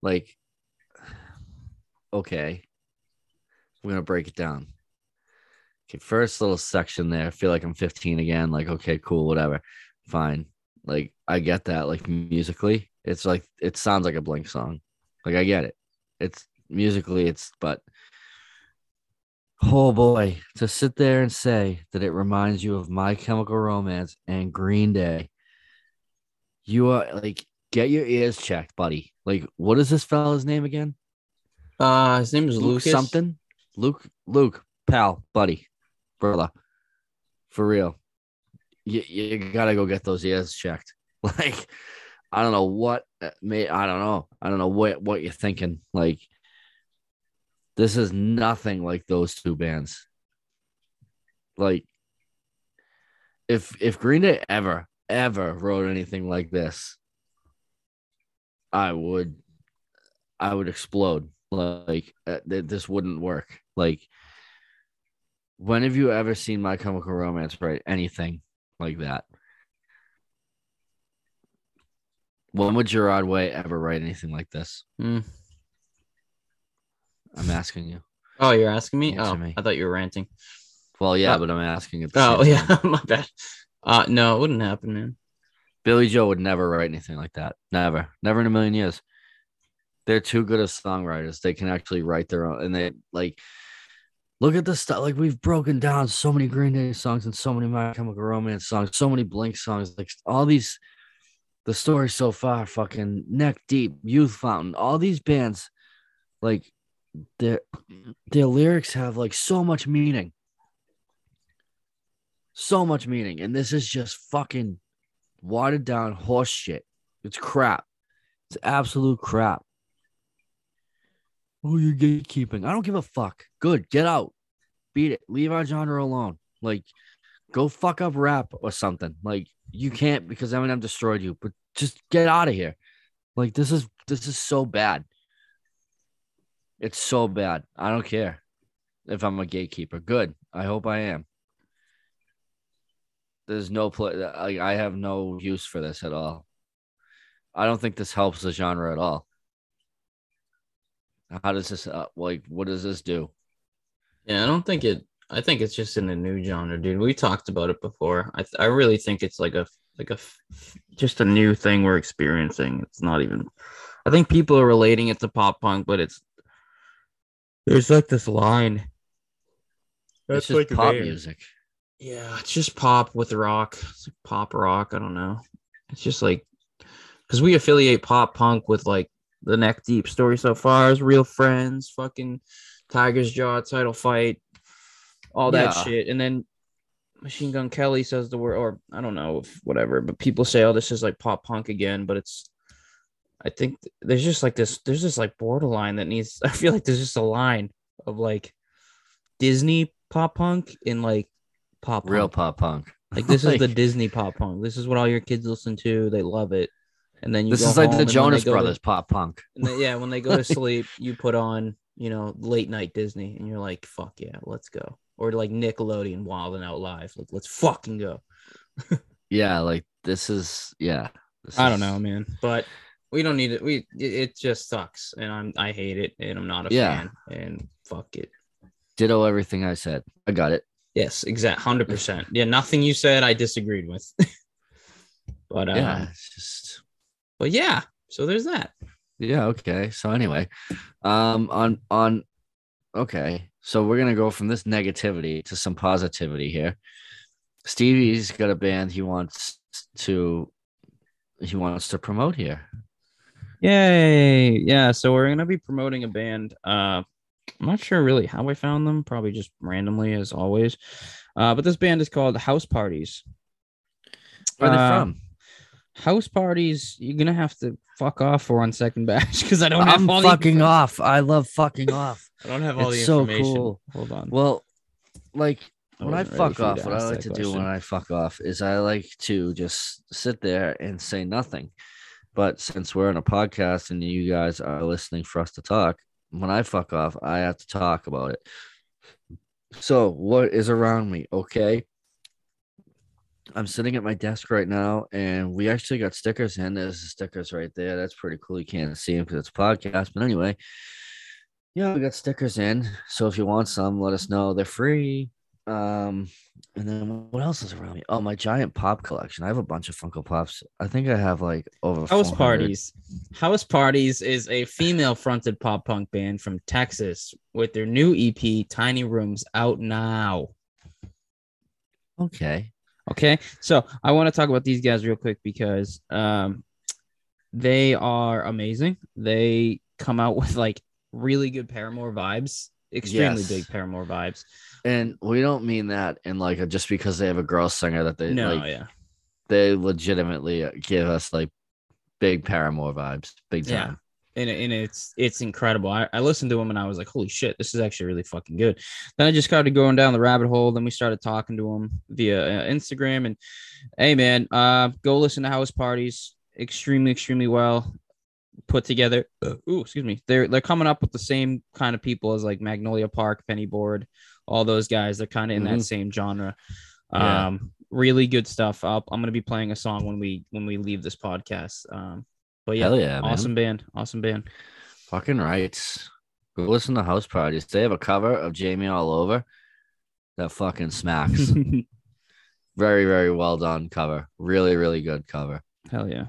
Speaker 4: like okay. We're gonna break it down. Okay, first little section there. I feel like I'm 15 again. Like, okay, cool, whatever. Fine. Like, I get that. Like musically, it's like it sounds like a blink song. Like I get it. It's musically, it's but oh boy, to sit there and say that it reminds you of My Chemical Romance and Green Day. You are like, get your ears checked, buddy. Like, what is this fella's name again?
Speaker 5: Uh, his name is
Speaker 4: Luke
Speaker 5: Lucas.
Speaker 4: something. Luke, Luke, pal, buddy, brother, for real. You, you gotta go get those ears checked. Like, I don't know what uh, may I don't know. I don't know what what you're thinking. Like, this is nothing like those two bands. Like, if if Green Day ever ever wrote anything like this, I would I would explode. Like uh, th- this wouldn't work. Like when have you ever seen My Chemical Romance write anything like that? When would Gerard Way ever write anything like this?
Speaker 5: Hmm.
Speaker 4: I'm asking you.
Speaker 5: Oh, you're asking me?
Speaker 4: Answer
Speaker 5: oh,
Speaker 4: me.
Speaker 5: I thought you were ranting.
Speaker 4: Well, yeah,
Speaker 5: Uh,
Speaker 4: but I'm asking the
Speaker 5: Oh, yeah, my bad. Uh, no, it wouldn't happen, man.
Speaker 4: Billie Joe would never write anything like that. Never, never in a million years. They're too good as songwriters. They can actually write their own, and they like look at the stuff. Like we've broken down so many Green Day songs and so many My Chemical Romance songs, so many Blink songs. Like all these, the story so far, fucking Neck Deep, Youth Fountain, all these bands, like their their lyrics have like so much meaning, so much meaning, and this is just fucking watered down horse shit. It's crap. It's absolute crap. Oh, you're gatekeeping. I don't give a fuck. Good. Get out. Beat it. Leave our genre alone. Like, go fuck up rap or something. Like, you can't because Eminem destroyed you, but just get out of here. Like, this is this is so bad. It's so bad. I don't care if I'm a gatekeeper. Good. I hope I am. There's no play. I, I have no use for this at all. I don't think this helps the genre at all. How does this uh, like? What does this do?
Speaker 5: Yeah, I don't think it. I think it's just in a new genre, dude. We talked about it before. I th- I really think it's like a like a f- just a new thing we're experiencing. It's not even. I think people are relating it to pop punk, but it's there's like this line.
Speaker 4: it's just pop music.
Speaker 5: Yeah, it's just pop with rock. It's like pop rock. I don't know. It's just like because we affiliate pop punk with like the neck deep story so far is real friends, fucking Tigers Jaw title fight, all that
Speaker 4: Yeah.
Speaker 5: shit, and then Machine Gun Kelly says the word, or I don't know, if whatever, but people say, oh, this is like pop punk again, but it's. I think th- there's just like this. There's this like borderline that needs. I feel like there's just a line of like Disney pop punk and like pop
Speaker 4: Real pop punk.
Speaker 5: Like this is the Disney pop punk. This is what all your kids listen to. They love it. And then you
Speaker 4: This
Speaker 5: go
Speaker 4: is like the Jonas
Speaker 5: they go to-
Speaker 4: Brothers pop punk.
Speaker 5: and then, yeah, when they go to sleep, you put on, you know, late night Disney, and you're like, "Fuck yeah, let's go." Or like Nickelodeon, Wild and Out Live, like let's fucking go.
Speaker 4: Yeah, like this is yeah. This
Speaker 5: I don't know, man, but we don't need it. We it, it just sucks, and I'm I hate it, and I'm not a
Speaker 4: Yeah.
Speaker 5: fan, and fuck it.
Speaker 4: Ditto everything I said. I got it.
Speaker 5: Yes, exact, hundred percent. Yeah, nothing you said I disagreed with. but um,
Speaker 4: yeah, it's just
Speaker 5: but yeah, so there's that.
Speaker 4: yeah. Okay. So anyway, um, on on okay. So we're gonna go from this negativity to some positivity here. Stevie's got a band he wants to he wants to promote here.
Speaker 5: Yay! Yeah, so we're gonna be promoting a band. Uh, I'm not sure really how I found them. Probably just randomly, as always. Uh, but this band is called House Parties.
Speaker 4: Where are they
Speaker 5: Uh,
Speaker 4: from?
Speaker 5: House parties, you're gonna have to fuck off for one second batch because I don't have
Speaker 4: I'm
Speaker 5: all
Speaker 4: fucking
Speaker 5: the,
Speaker 4: off. I love fucking off.
Speaker 5: I don't have all
Speaker 4: It's
Speaker 5: the
Speaker 4: so
Speaker 5: information.
Speaker 4: cool.
Speaker 5: Hold on.
Speaker 4: Well, like
Speaker 5: I
Speaker 4: when I
Speaker 5: wasn't ready
Speaker 4: fuck
Speaker 5: for you
Speaker 4: off,
Speaker 5: to
Speaker 4: what I
Speaker 5: ask
Speaker 4: like
Speaker 5: that
Speaker 4: to do
Speaker 5: question.
Speaker 4: when I fuck off is I like to just sit there and say nothing. But since we're on a podcast and you guys are listening for us to talk, when I fuck off, I have to talk about it. So, what is around me? Okay. I'm sitting at my desk right now, and we actually got stickers in. There's the stickers right there. That's pretty cool. You can't see them because it's a podcast. But anyway, yeah, we got stickers in. So if you want some, let us know. They're free. Um, and then what else is around me? Oh, my giant pop collection. I have a bunch of Funko Pops. I think I have like over
Speaker 5: House
Speaker 4: 400.
Speaker 5: Parties. House Parties is a female fronted pop punk band from Texas with their new EP, Tiny Rooms, out now.
Speaker 4: Okay.
Speaker 5: Okay. So I want to talk about these guys real quick because um, they are amazing. They come out with like really good Paramore vibes, extremely
Speaker 4: Yes.
Speaker 5: big Paramore vibes.
Speaker 4: And we don't mean that in like a, just because they have a girl singer that they
Speaker 5: no,
Speaker 4: like
Speaker 5: yeah.
Speaker 4: they legitimately uh, give us like big Paramore vibes, big time.
Speaker 5: And, and it's it's incredible. I, I listened to him and I was like, holy shit, this is actually really fucking good. Then I just started going down the rabbit hole. Then we started talking to him via uh, Instagram. And hey, man, uh, go listen to House Parties. Extremely, extremely well put together. Ooh, excuse me. They're they're coming up with the same kind of people as like Magnolia Park, Penny Board, all those guys. They're kind of in that
Speaker 4: Mhm.
Speaker 5: same genre.
Speaker 4: Yeah.
Speaker 5: Um, really good stuff. I'll, I'm gonna be playing a song when we when we leave this podcast. Um, but yeah,
Speaker 4: Hell yeah, man.
Speaker 5: awesome band, awesome band.
Speaker 4: Fucking rights. Go listen to House Parties. They have a cover of Jamie All Over that fucking smacks. very, very well done cover. Really, really good cover.
Speaker 5: Hell yeah.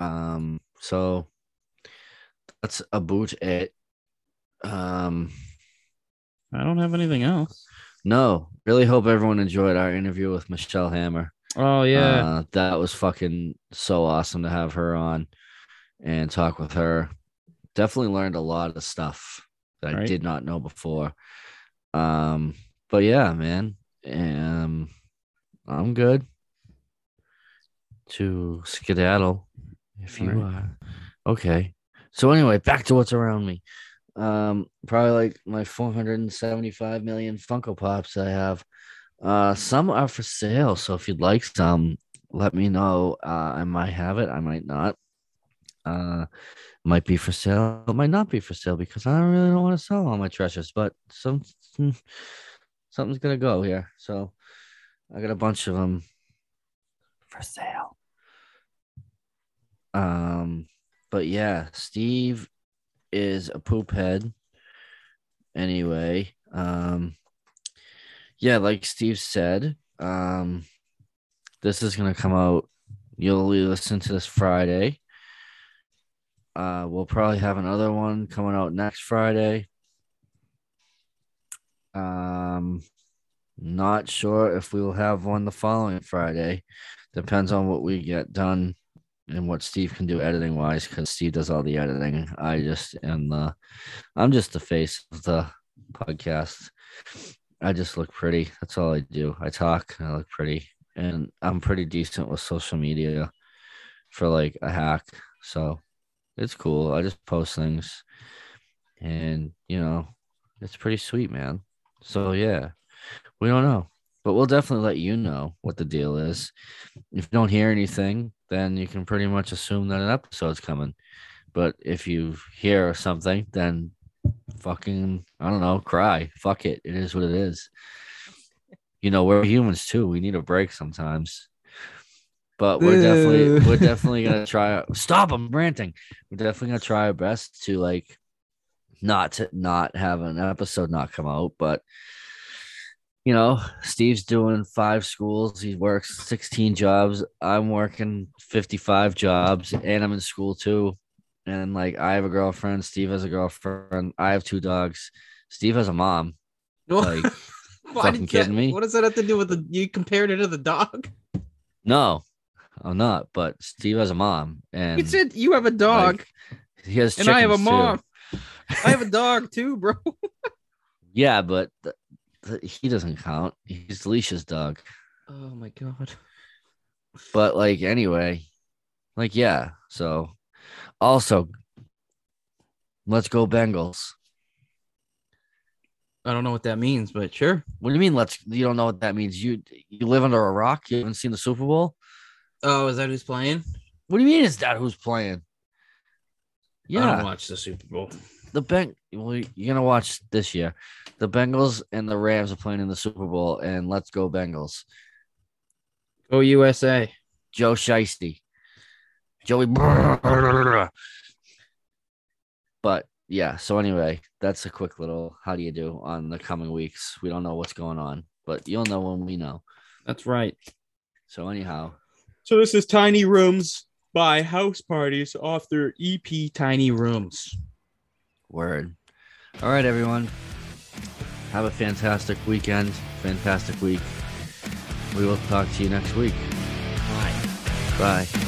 Speaker 4: Um, so that's about it. Um,
Speaker 5: I don't have anything else.
Speaker 4: no, really hope everyone enjoyed our interview with Michelle Hammer.
Speaker 5: Oh yeah.
Speaker 4: Uh, that was fucking so awesome to have her on and talk with her. Definitely learned a lot of stuff that I did not know before. Um, but yeah, man. Um, I'm good to skedaddle if you
Speaker 5: Alright.
Speaker 4: are. Okay. So anyway, back to what's around me. Um, probably like my 475 million Funko Pops I have. Uh, some are for sale, so if you'd like some, let me know. Uh, I might have it, I might not. Uh, might be for sale, it might not be for sale because I really don't want to sell all my treasures, but some something's gonna go here. So I got a bunch of them for sale. Um, but yeah, Steve is a poop head. Anyway, um, yeah, like Steve said, um, this is gonna come out. You'll listen to this Friday. Uh, we'll probably have another one coming out next Friday. Um, not sure if we will have one the following Friday. Depends on what we get done and what Steve can do editing wise, because Steve does all the editing. I just am the, I'm just the face of the podcast. I just look pretty. That's all I do. I talk. I look pretty, and I'm pretty decent with social media for like a hack. So it's cool. I just post things, and you know, it's pretty sweet, man. So yeah, we don't know, but we'll definitely let you know what the deal is. If you don't hear anything, then you can pretty much assume that an episode's coming. But if you hear something, then fucking I don't know, cry. Fuck it. It is what it is. You know, we're humans too. We need a break sometimes. But we're definitely we're definitely gonna try stop I'm ranting. We're definitely gonna try our best to like not to not have an episode not come out, but you know, Steve's doing five schools. He works 16 jobs. I'm working 55 jobs and I'm in school too. And like I have a girlfriend, Steve has a girlfriend, I have two dogs. Steve has a mom. Like fucking kidding
Speaker 5: that-
Speaker 4: me?
Speaker 5: What does that have to do with the? You compared it to the dog.
Speaker 4: no, I'm not, but Steve has a mom and
Speaker 5: You said you have a dog,
Speaker 4: like, he has
Speaker 5: and I have a
Speaker 4: chickens, too.
Speaker 5: mom. I have a dog too, bro.
Speaker 4: Yeah, but th- th- he doesn't count. He's Leisha's dog.
Speaker 5: Oh my god.
Speaker 4: But like anyway, Like, yeah. So, also, let's go Bengals.
Speaker 5: I don't know what that means, but sure.
Speaker 4: What do you mean? Let's. You don't know what that means? You you live under a rock? You haven't seen the Super Bowl?
Speaker 5: Oh, is that who's playing?
Speaker 4: What do you mean? Is that who's playing?
Speaker 5: I
Speaker 4: Yeah,
Speaker 5: don't watch the Super Bowl.
Speaker 4: the Beng. Well, you're gonna watch this year. The Bengals and the Rams are playing in the Super Bowl, and let's go Bengals.
Speaker 5: Go USA.
Speaker 4: Joe Shiesty, Joey. But yeah, so anyway, that's a quick little how do you do on the coming weeks. We don't know what's going on, but you'll know when we know.
Speaker 5: That's right.
Speaker 4: So anyhow,
Speaker 5: So this is Tiny Rooms by House Parties off their EP Tiny Rooms.
Speaker 4: word. All right, everyone. Have a fantastic weekend, fantastic week. We will talk to you next week.
Speaker 5: Bye.
Speaker 4: Bye.